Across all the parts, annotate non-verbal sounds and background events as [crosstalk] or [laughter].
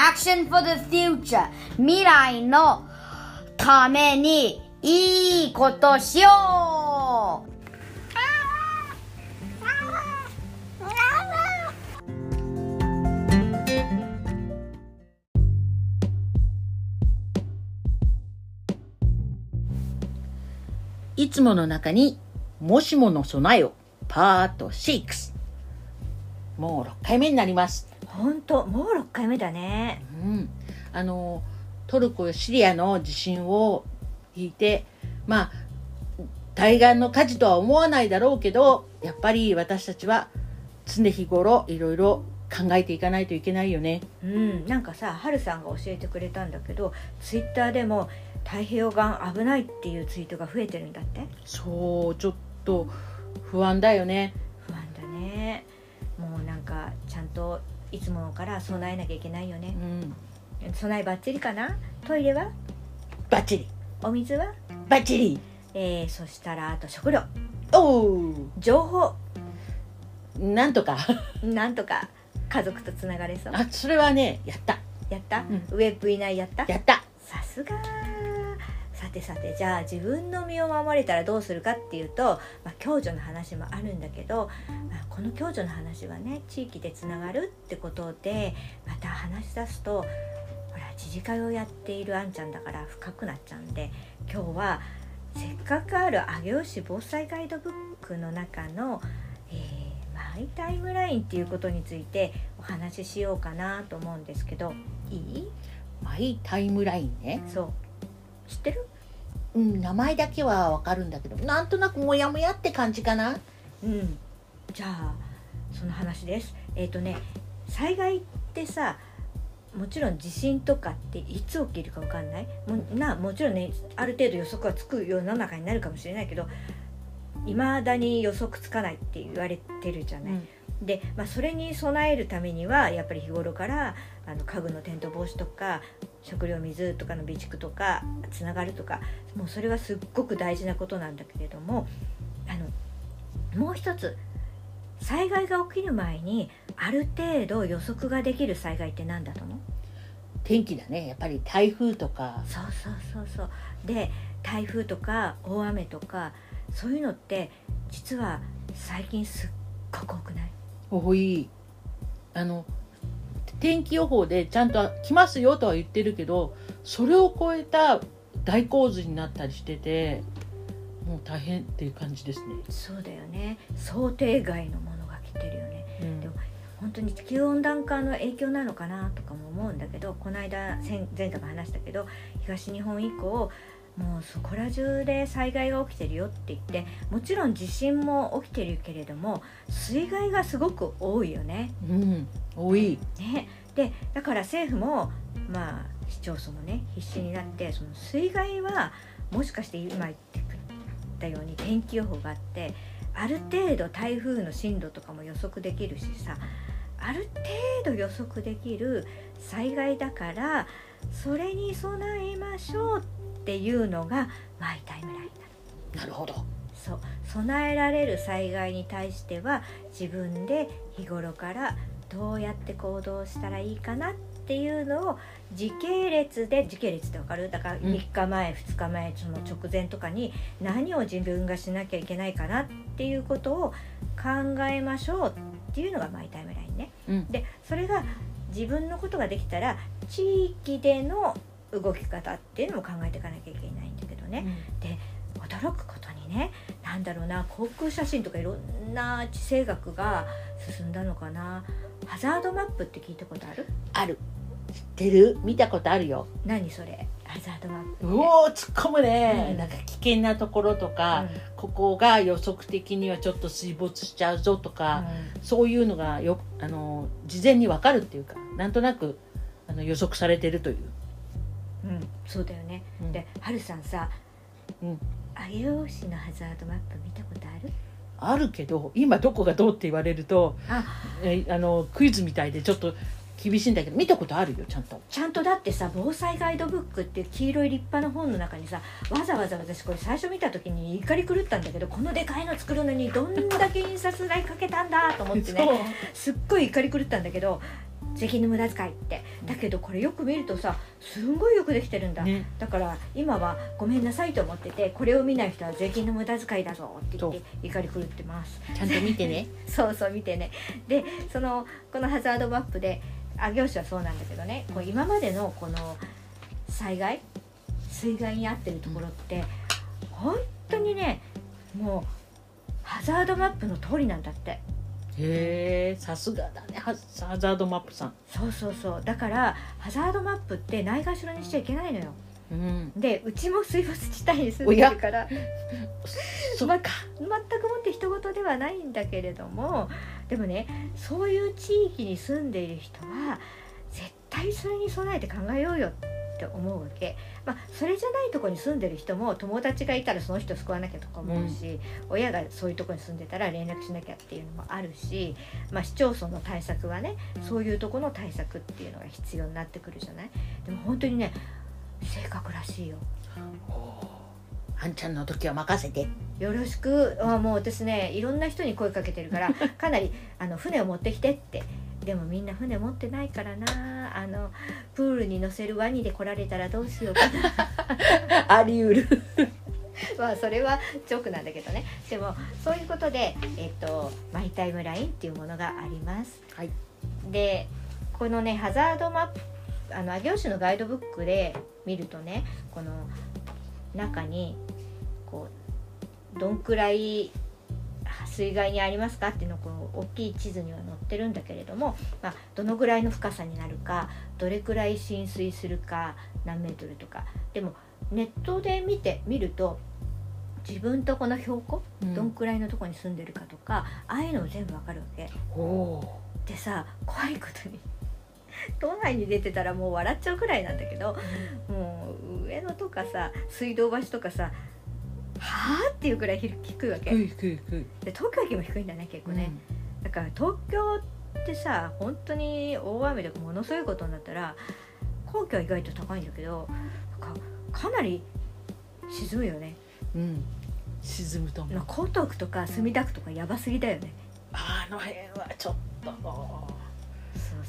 Action for the future. 未来のためにいいことしよう。いつもの中にもしもの備えを。パート6もう6回目になります。本当もう6回目だね。うん。あのトルコシリアの地震を聞いてまあ対岸の火事とは思わないだろうけどやっぱり私たちは常日頃いろいろ考えていかないといけないよね。うん。なんかさはるさんが教えてくれたんだけどツイッターでも太平洋岸危ないっていうツイートが増えてるんだって。そうちょっと不安だよねもうなんかちゃんといつもから備えなきゃいけないよね。うん。備えばっちりかな？トイレは？バッチリ。お水は？バッチリ。えー、そしたらあと食料。おお情報。なんとか。なんとか。家族とつながれそう。あそれはねやった。やった、うん。ウェブいない？やった？やった。さすがさてさてじゃあ自分の身を守れたらどうするかっていうと、まあ、共助の話もあるんだけど、まあ、この共助の話はね地域でつながるってことでまた話し出すとほら知事会をやっているあんちゃんだから深くなっちゃうんで今日はせっかくある上尾市防災ガイドブックの中の、えーマイタイムラインっていうことについてお話ししようかなと思うんですけどいい？マイタイムラインね。そう。知ってる？うん名前だけはわかるんだけどなんとなくモヤモヤって感じかなうん、じゃあその話です。えっ、とね災害ってさもちろん地震とかっていつ起きるか分かんない？もなもちろんねある程度予測はつく世の中になるかもしれないけどいまだに予測つかないって言われてるじゃない？で、まあ、それに備えるためにはやっぱり日頃からあの家具の転倒防止とか食料水とかの備蓄とかつながるとかもうそれはすっごく大事なことなんだけれどもあのもう一つ災害が起きる前にある程度予測ができる災害って何だと思う？天気だね。やっぱり台風とか。そうそうそうそう。で台風とか大雨とかそういうのって実は最近すっごく多くない？多い。あの天気予報でちゃんと来ますよとは言ってるけどそれを超えた大洪水になったりしててもう大変っていう感じですね、そうだよね。想定外のものが来てるよね。うん。でも本当に地球温暖化の影響なのかなとかも思うんだけどこの間前前回も話したけど東日本以降もうそこら中で災害が起きてるよって言ってもちろん地震も起きてるけれども水害がすごく多いよね。うん、多いねでだから政府もまあ市町村もね必死になってその水害はもしかして今言ってくったように天気予報があってある程度台風の進路とかも予測できるしさある程度予測できる災害だからそれに備えましょうっていうのがマイタイムラインなるほど。そう。備えられる災害に対しては自分で日頃からどうやって行動したらいいかなっていうのを時系列で時系列ってわかる？だからん。3日前、2日前その直前とかに何を自分がしなきゃいけないかなっていうことを考えましょうっていうのがマイタイムラインね。うん。でそれが自分のことができたら地域での動き方っていうのも考えていかなきゃいけないんだけどね。で驚くことにねなんだろうな航空写真とかいろんな地政学が進んだのかな。ハザードマップって聞いたことある？ある。知ってる？見たことあるよ。何それ？ハザードマップうおー突っ込むね、うん。なんか危険なところとか、ここが予測的にはちょっと水没しちゃうぞとか、そういうのがよあの事前に分かるっていうかなんとなくあの予測されてるという、うん、うんそうだよね、うん。ではるさんさうん。上尾市のハザードマップ見たことある？あるけど今どこがどうって言われるとあ。えあのクイズみたいでちょっと厳しいんだけど見たことあるよちゃんと。ちゃんとだってさ防災ガイドブックっていう黄色い立派な本の中にさわざわざ私これ最初見た時に怒り狂ったんだけどこのでかいの作るのにどんだけ印刷代かけたんだと思ってね。[laughs] すっごい怒り狂ったんだけど税金の無駄遣いって。だけどこれよく見るとさすんごいよくできてるんだ、ね。だから今はごめんなさいと思っててこれを見ない人は税金の無駄遣いだぞって言って怒り狂ってます。ちゃんと見てね。[laughs] そうそう見てね。でそのこのハザードマップであ業種はそうなんだけどね。こう今までのこの災害水害に遭ってるところって、本当にねもうハザードマップの通りなんだってへえさすがだねハハザードマップさん。そうそうそう。だからハザードマップってないがしろにしちゃいけないのよ。うん。でうちも水没地帯に住んでるから。[laughs] そっか。全くもって人事ではないんだけれどもでもねそういう地域に住んでいる人は絶対それに備えて考えようよ。って思うわけ、まあ、それじゃないとこに住んでる人も友達がいたらその人救わなきゃとか思うし、親がそういうとこに住んでたら連絡しなきゃっていうのもあるし、まあ、市町村の対策はねそういうとこの対策っていうのが必要になってくるじゃない？でも本当にね性格らしいよ。あんちゃんの時は任せて。よろしく。あもう私ねいろんな人に声かけてるから [laughs] かなりあの船を持ってきてってでもみんな船持ってないからな。あのプールに乗せるワニで来られたらどうしようかな。[laughs] あり得る。[laughs] まあそれはジョークなんだけどね。でもそういうことで、えっとマイタイムラインっていうものがあります。はい。でこのねハザードマップあの上尾市のガイドブックで見るとねこの中にこうどんくらい水害にありますかっていうのをこの大きい地図には載ってるんだけれども、まあ、どのぐらいの深さになるかどれくらい浸水するか何メートルとか。でもネットで見て見ると自分とこの標高、うん。どんくらいのとこに住んでるかとかああいうのも全部わかるわけ。でさ怖いことに [laughs] 都内に出てたらもう笑っちゃうくらいなんだけどもう上野とかさ水道橋とかさはあっていうくらい低低いわけ。低い低い低いで東京駅も低いんだね結構ね、だから東京ってさ本当に大雨でものすごいことになったら皇居は意外と高いんだけどかかなり沈むよね。うん、うん、沈むと思う。まあ江東区とか墨田区とかやばすぎだよね。あの辺はちょっと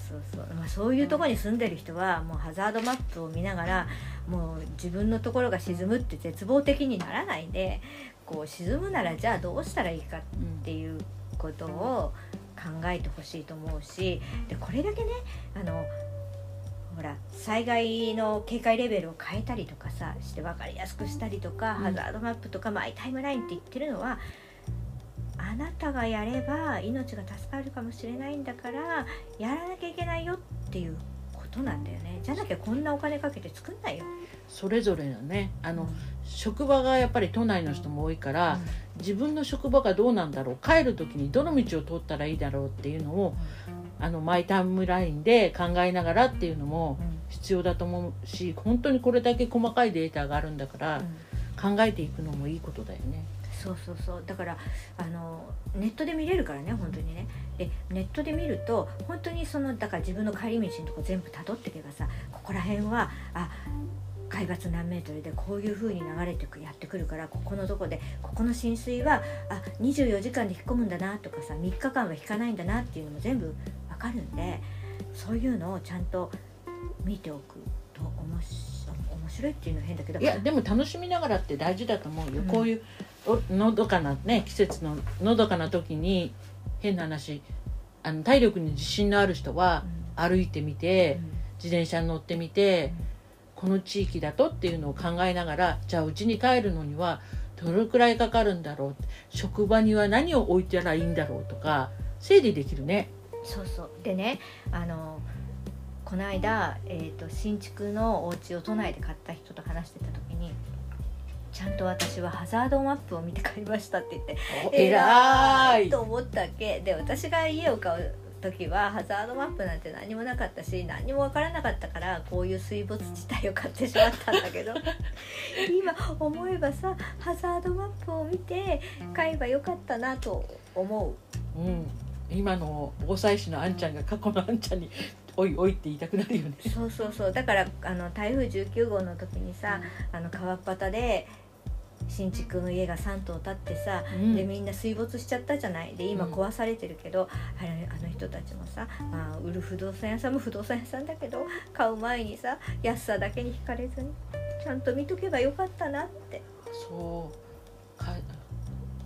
そうそう、まあ、そういうところに住んでる人はもうハザードマップを見ながらもう自分のところが沈むって絶望的にならないでこう沈むならじゃあどうしたらいいかっていうことを考えてほしいと思うしでこれだけねあのほら災害の警戒レベルを変えたりとかさして分かりやすくしたりとか、うん。ハザードマップとかマイタイムラインって言ってるのはあなたがやれば命が助かるかもしれないんだからやらなきゃいけないよっていうことなんだよね。じゃなきゃこんなお金かけて作んないよ。それぞれのねあの、職場がやっぱり都内の人も多いから、自分の職場がどうなんだろう帰る時にどの道を通ったらいいだろうっていうのをあのマイタイムラインで考えながらっていうのも必要だと思うし本当にこれだけ細かいデータがあるんだから、考えていくのもいいことだよね。そうそうそう。だからあのネットで見れるからね本当にね。でネットで見ると本当にそのだから自分の帰り道のとこ全部たどっていけばさここら辺はあ海抜何メートルでこういう風に流れてくやってくるからここのとこでここの浸水はあ24時間で引っ込むんだなとかさ3日間は引かないんだなっていうのも全部わかるんでそういうのをちゃんと見ておくと面白いっていうのは変だけど。いやでも楽しみながらって大事だと思うよ、うん。こういうおのどかなね季節ののどかな時に変な話あの体力に自信のある人は歩いてみて、自転車に乗ってみて、この地域だとっていうのを考えながらじゃあうちに帰るのにはどれくらいかかるんだろう？職場には何を置いたらいいんだろうとか整理できるね。そうそう。でねあのこの間、えー、と新築のお家を都内で買った人と話してた時にちゃんと私はハザードマップを見て買いましたって言って偉い。と思ったわけ？で私が家を買う時はハザードマップなんて何もなかったし何も分からなかったからこういう水没地帯を買ってしまったんだけど [laughs] 今思えばさハザードマップを見て買えばよかったなと思う。うん、今の防災士のあんちゃんが過去のあんちゃんに「おいおい」って言いたくなるよね。そうそうそう。だからあの台風19号の時にさあの川っ端で新築の家が3棟建ってさ、うん。でみんな水没しちゃったじゃない？で今うん。壊されてるけど、あれあの人たちもさ、まあ、売る不動産屋さんも [laughs] 不動産屋さんだけど買う前にさ安さだけに惹かれずにちゃんと見とけばよかったなって。そう。か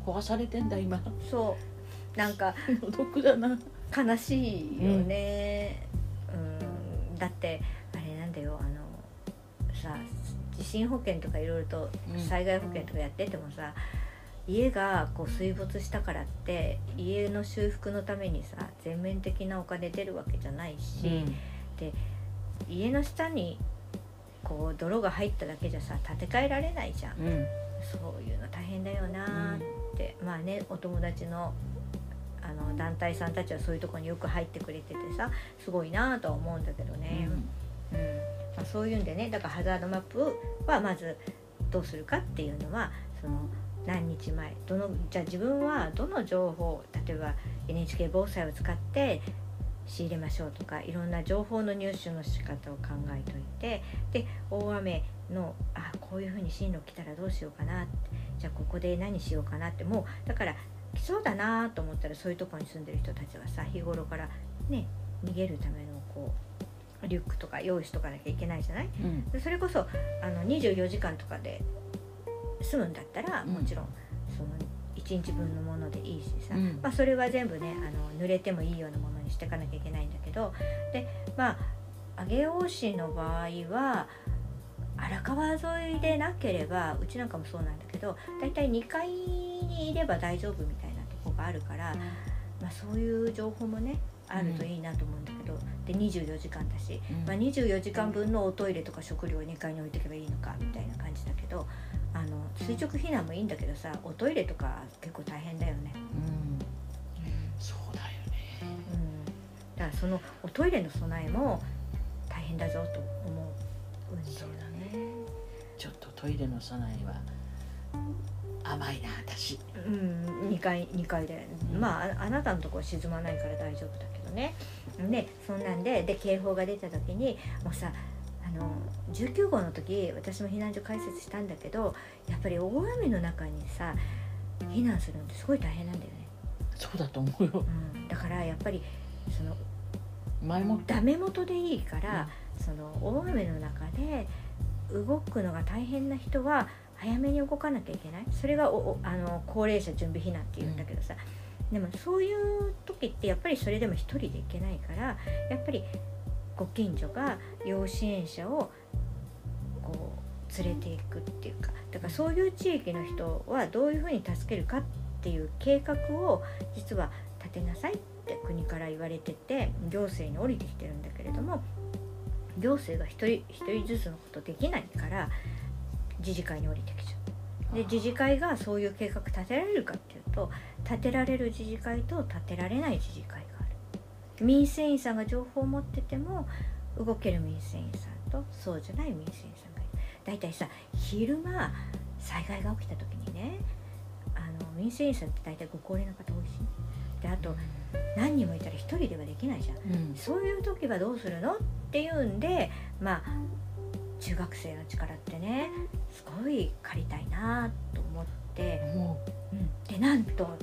壊されてんだ今。そう。なんか孤独だな。悲しいよね、うん、だってあれなんだよあのさ地震保険とかいろいろとうん。災害保険とかやっててもさ、家がこう水没したからって家の修復のためにさ全面的なお金出るわけじゃないし、家の下にこう泥が入っただけじゃさ建て替えられないじゃん。うん。うんそういうの大変だよなーって、まあねお友達のあの団体さんたちはそういうとこによく入ってくれててさすごいなとは思うんだけどね、うん。まあ、そういうんでねだからハザードマップはまずどうするかっていうのはその何日前どのじゃあ自分はどの情報例えば NHK 防災を使って仕入れましょうとかいろんな情報の入手の仕方を考えといてで大雨のあこういうふうに進路来たらどうしようかなじゃあここで何しようかなってもうだから来そうだなと思ったらそういうとこに住んでる人たちはさ日頃からね逃げるためのこうリュックとか用意しとかなきゃいけないじゃない？うん。でそれこそあの24時間とかで済むんだったらうん。もちろんその1日分のものでいいしさ、うん。まあ、それは全部ねあの濡れてもいいようなものにしていかなきゃいけないんだけど。でまあ上尾市の場合は荒川沿いでなければうちなんかもそうなんだけど大体2階にいれば大丈夫みたいなとこがあるから、まあ、そういう情報もねあるといいなと思うんだけど、で24時間だし、うん。まあ、24時間分のおトイレとか食料を2階に置いておけばいいのかみたいな感じだけどあの垂直避難もいいんだけどさおトイレとか結構大変だよね。うん。そうだよね。うん、だからそのおトイレの備えも大変だぞと思うんだよそうだね。ちょっとトイレの備えは甘いな私。うん、2階2階で、うん。まあああなたのところ沈まないから大丈夫だね。でそんなんでで警報が出た時にもうさあの19号の時私も避難所開設したんだけどやっぱり大雨の中にさ避難するのってすごい大変なんだよね、そうだと思うよ。うん、だからやっぱりその前もダメ元でいいから、その大雨の中で動くのが大変な人は早めに動かなきゃいけない。それがおおあの高齢者準備避難っていうんだけどさ、でもそういう時ってやっぱりそれでも一人で行けないからやっぱりご近所が要支援者をこう連れていくっていうかだからそういう地域の人はどういうふうに助けるかっていう計画を実は立てなさいって国から言われてて行政に降りてきてるんだけれども行政が一人一人ずつのことできないから自治会に降りてきちゃう。で自治会がそういう計画立てられるかっていうと立てられる自治会と立てられない自治会がある。民生委員さんが情報を持ってても動ける民生委員さんとそうじゃない民生委員さんがいる。大体さ昼間災害が起きた時にねあの民生委員さんって大体ご高齢の方多いし。であと何人もいたら一人ではできないじゃん。うん。そういう時はどうするの？っていうんでまあ中学生の力ってねすごい借りたいなと思って、もうん、でなんと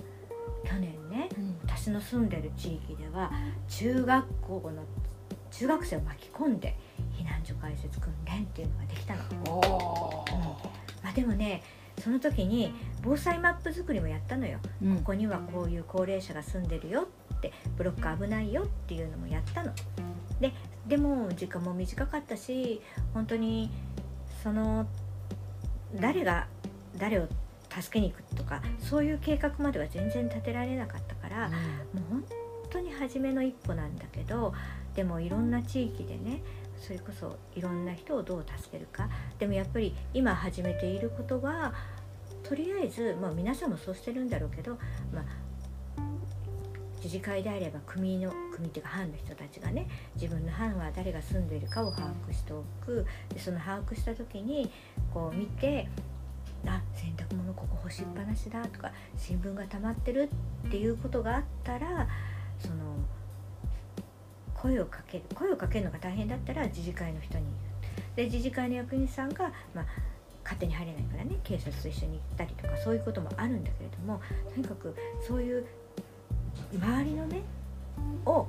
私の住んでる地域では中学校の中学生を巻き込んで避難所開設訓練っていうのができたの。おーまあ、でもねその時に防災マップ作りもやったのよ。うんここにはこういう高齢者が住んでるよってブロック危ないよっていうのもやったの。ででも時間も短かったし本当にその誰が誰を助けに行くとかそういう計画までは全然立てられなかったから、もう本当に初めの一歩なんだけどでもいろんな地域でねそれこそいろんな人をどう助けるか。でもやっぱり今始めていることはとりあえず、まあ、皆さんもそうしてるんだろうけど、まあ、自治会であれば組の組っていうか班の人たちがね自分の班は誰が住んでいるかを把握しておく。でその把握した時にこう見てあ洗濯物ここ干しっぱなしだとか新聞が溜まってるっていうことがあったらその声をかける声をかけるのが大変だったら自治会の人に言うで自治会の役員さんが、まあ、勝手に入れないからね警察と一緒に行ったりとかそういうこともあるんだけれどもとにかくそういう周りの目を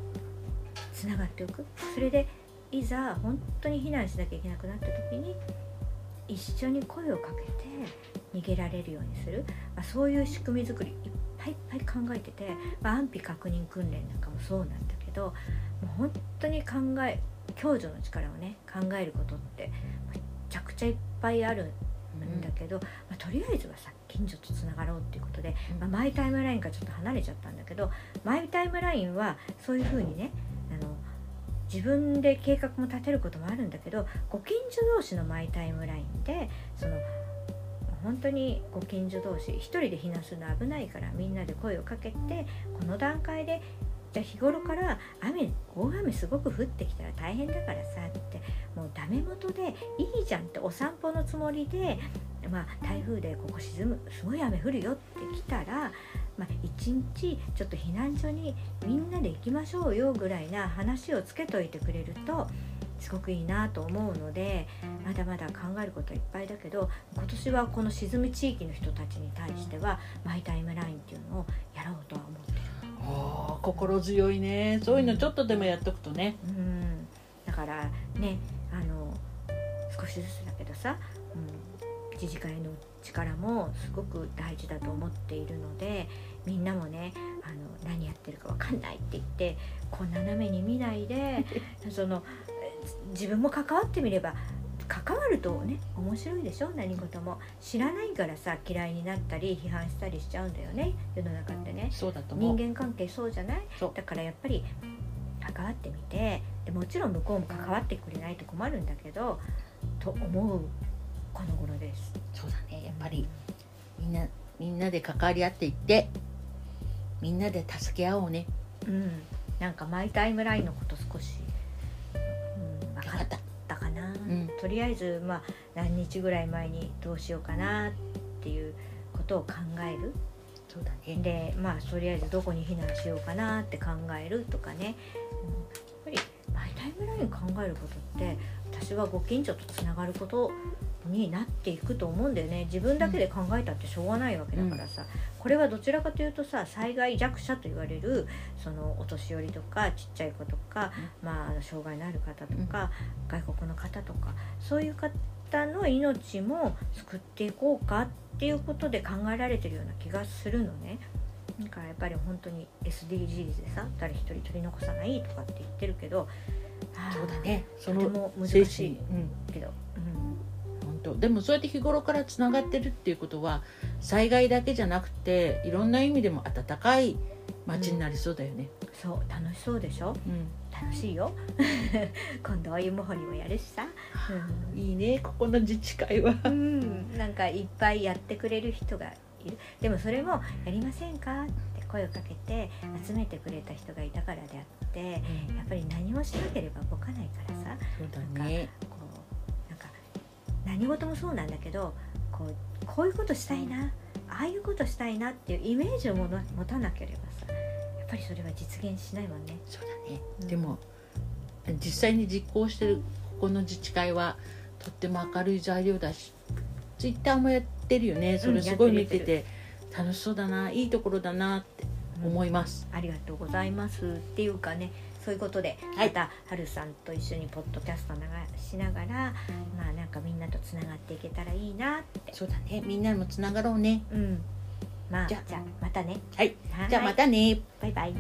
つながっておく。それでいざ本当に避難しなきゃいけなくなった時に一緒に声をかけて逃げられるようにする、まあ、そういう仕組み作りいっぱいいっぱい考えてて、まあ、安否確認訓練なんかもそうなんだけどもう本当に考え共助の力をね考えることってめちゃくちゃいっぱいあるんだけど、まあ、とりあえずはさ近所とつながろうっていうことで、まあ、マイタイムラインからちょっと離れちゃったんだけどマイタイムラインはそういうふうにねあの自分で計画も立てることもあるんだけどご近所同士のマイタイムラインでその本当にご近所同士一人で避難するの危ないからみんなで声をかけてこの段階でじゃ日頃から雨大雨すごく降ってきたら大変だからさってもうダメ元でいいじゃんってお散歩のつもりで、まあ、台風でここ沈むすごい雨降るよって来たら、まあ、一日ちょっと避難所にみんなで行きましょうよぐらいな話をつけといてくれるとすごくいいなと思うのでまだまだ考えることはいっぱいだけど今年はこの沈む地域の人たちに対してはマイタイムラインっていうのをやろうとは思ってる。あー心強いね。そういうのちょっとでもやっとくとね。うん、だからねあの少しずつだけどさ、うん、自治会の力もすごく大事だと思っているのでみんなもねあの何やってるかわかんないって言ってこう斜めに見ないで [laughs] そのえ自分も関わってみれば関わるとね面白いでしょ何事も知らないからさ嫌いになったり批判したりしちゃうんだよね。世の中ってね。そうだと思う。人間関係そうじゃない？だからやっぱり関わってみて。でもちろん向こうも関わってくれないと困るんだけどと思うこの頃です。そうだね。やっぱりみんなみんなで関わり合っていってみんなで助け合おうね。うん、なんかマイタイムラインのこと少し、とりあえずまあ何日ぐらい前にどうしようかなっていうことを考える。そうだね。でまあとりあえずどこに避難しようかなって考えるとかね、うん、やっぱりマイタイムライン考えることって私はご近所とつながることになっていくと思うんだよね。自分だけで考えたってしょうがないわけだからさ、これはどちらかというとさ災害弱者と言われるそのお年寄りとかちっちゃい子とか、まあ、あの障害のある方とか、外国の方とかそういう方の命も救っていこうかっていうことで考えられてるような気がするのね。だからやっぱり本当に SDGs でさ誰一人取り残さないとかって言ってるけどそうだね。そとても難精しいけど、でもそうやって日頃からつながってるっていうことは災害だけじゃなくていろんな意味でも温かい街になりそうだよね。うん、そう楽しそうでしょ？うん。楽しいよ。[laughs] 今度お湯も掘りもやるしさ、いいねここの自治会は。うん、なんかいっぱいやってくれる人がいる。でもそれも「やりませんか?」って声をかけて集めてくれた人がいたからであってやっぱり何もしなければ動かないからさ。そうだね。何事もそうなんだけどこうこういうことしたいなああいうことしたいなっていうイメージをもの持たなければさやっぱりそれは実現しないもんね。そうだね。うんでも実際に実行してるここの自治会はとっても明るい材料だし、ツイッターもやってるよね。それすごい見てやて楽しそうだな、いいところだなって思います。ありがとうございますっていうかねそういうことで、はいまたはるさんと一緒にポッドキャスト流しながらまあなんかみんなとつながっていけたらいいなって。そうだね。みんなもつながろうね。うん。まあじじゃゃあまたね。はい。じゃあまたね。バイバイ